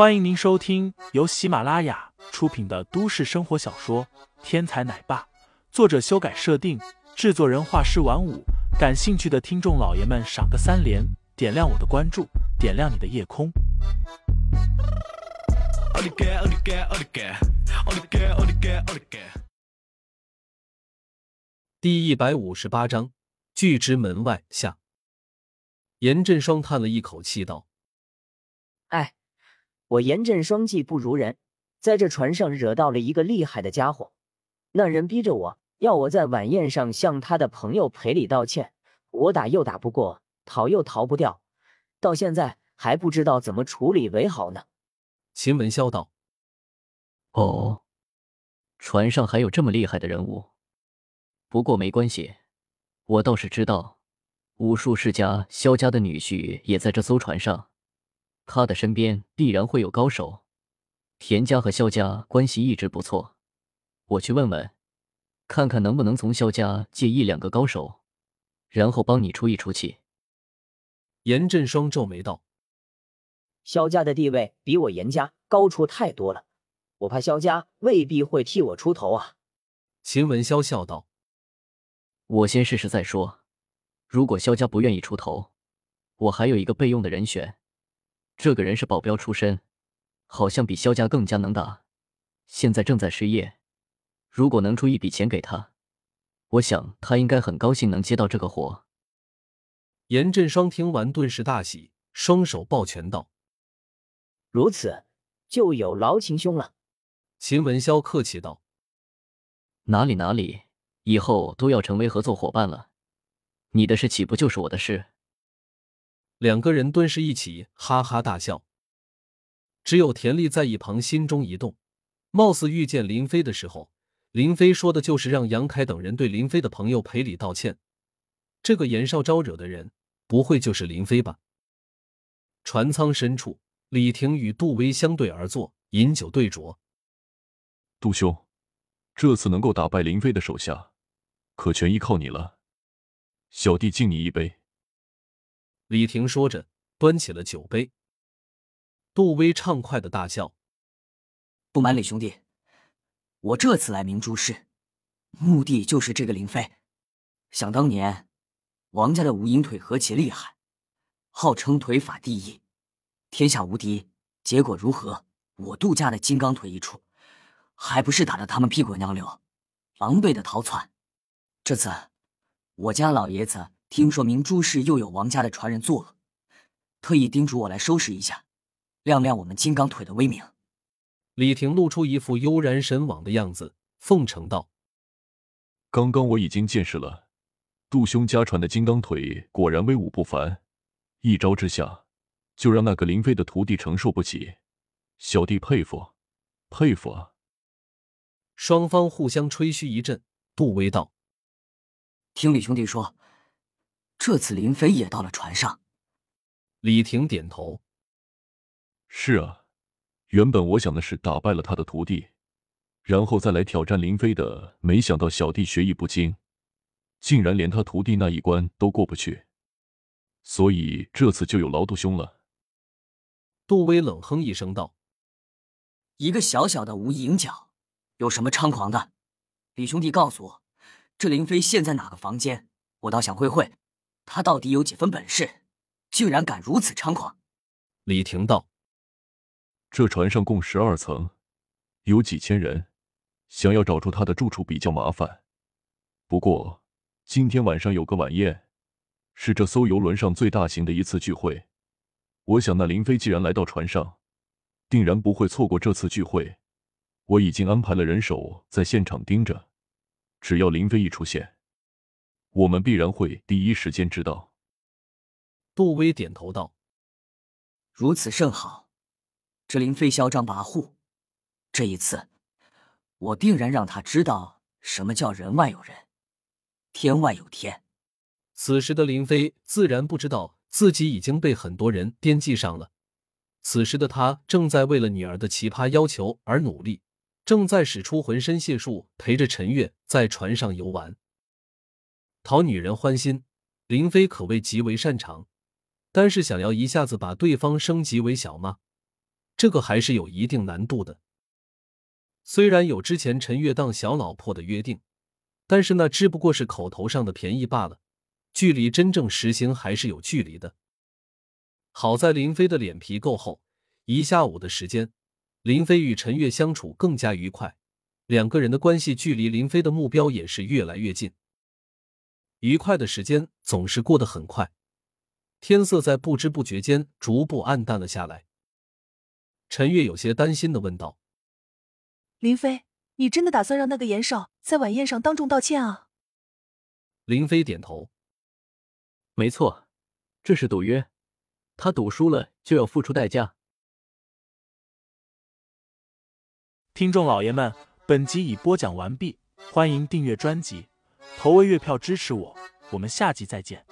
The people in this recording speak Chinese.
欢迎您收听由喜马拉雅出品的都市生活小说《天才奶爸》，作者修改设定，制作人画师晚舞。感兴趣的听众老爷们，赏个三连，点亮我的关注，点亮你的夜空。第一百五十八章，拒之门外下。严振双叹了一口气道：“哎。”我严阵双技不如人，在这船上惹到了一个厉害的家伙。那人逼着我要我在晚宴上向他的朋友赔礼道歉，我打又打不过，逃又逃不掉，到现在还不知道怎么处理为好呢。秦文潇道：“哦，船上还有这么厉害的人物。不过没关系，我倒是知道，武术世家萧家的女婿也在这艘船上。”他的身边必然会有高手，田家和萧家关系一直不错，我去问问，看看能不能从萧家借一两个高手，然后帮你出一出气。严振双皱眉道：“萧家的地位比我严家高出太多了，我怕萧家未必会替我出头啊。”秦文潇笑道：“我先试试再说，如果萧家不愿意出头，我还有一个备用的人选。”这个人是保镖出身，好像比萧家更加能打，现在正在失业。如果能出一笔钱给他，我想他应该很高兴能接到这个活。严振双听完顿时大喜，双手抱拳道：“如此，就有劳秦兄了。”秦文潇客气道：“哪里哪里，以后都要成为合作伙伴了。你的事岂不就是我的事？”两个人顿时一起哈哈大笑，只有田丽在一旁心中一动，貌似遇见林飞的时候，林飞说的就是让杨凯等人对林飞的朋友赔礼道歉。这个严少招惹的人，不会就是林飞吧？船舱深处，李婷与杜威相对而坐，饮酒对酌。杜兄，这次能够打败林飞的手下，可全依靠你了。小弟敬你一杯。李婷说着，端起了酒杯。杜威畅快的大笑：“不瞒李兄弟，我这次来明珠市，目的就是这个林飞。想当年，王家的无影腿何其厉害，号称腿法第一，天下无敌。结果如何？我杜家的金刚腿一出，还不是打得他们屁滚尿流，狼狈的逃窜。这次，我家老爷子……”听说明珠市又有王家的传人作恶，特意叮嘱我来收拾一下，亮亮我们金刚腿的威名。李婷露出一副悠然神往的样子，奉承道：“刚刚我已经见识了，杜兄家传的金刚腿果然威武不凡，一招之下就让那个林飞的徒弟承受不起，小弟佩服，佩服啊！”双方互相吹嘘一阵，杜威道：“听李兄弟说。”这次林飞也到了船上，李婷点头。是啊，原本我想的是打败了他的徒弟，然后再来挑战林飞的。没想到小弟学艺不精，竟然连他徒弟那一关都过不去，所以这次就有劳杜兄了。杜威冷哼一声道：“一个小小的无影脚，有什么猖狂的？李兄弟告诉我，这林飞现在哪个房间？我倒想会会。”他到底有几分本事，竟然敢如此猖狂？李婷道：“这船上共十二层，有几千人，想要找出他的住处比较麻烦。不过今天晚上有个晚宴，是这艘游轮上最大型的一次聚会。我想那林飞既然来到船上，定然不会错过这次聚会。我已经安排了人手在现场盯着，只要林飞一出现。”我们必然会第一时间知道。杜威点头道：“如此甚好，这林飞嚣张跋扈，这一次，我定然让他知道什么叫人外有人，天外有天。”此时的林飞自然不知道自己已经被很多人惦记上了。此时的他正在为了女儿的奇葩要求而努力，正在使出浑身解数陪着陈月在船上游玩。讨女人欢心，林飞可谓极为擅长。但是想要一下子把对方升级为小妈，这个还是有一定难度的。虽然有之前陈月当小老婆的约定，但是那只不过是口头上的便宜罢了，距离真正实行还是有距离的。好在林飞的脸皮够厚，一下午的时间，林飞与陈月相处更加愉快，两个人的关系距离林飞的目标也是越来越近。愉快的时间总是过得很快，天色在不知不觉间逐步暗淡了下来。陈月有些担心的问道。林飞，你真的打算让那个严少在晚宴上当众道歉啊？林飞点头，没错，这是赌约，他赌输了就要付出代价。听众老爷们，本集已播讲完毕，欢迎订阅专辑，投喂月票支持我，我们下集再见。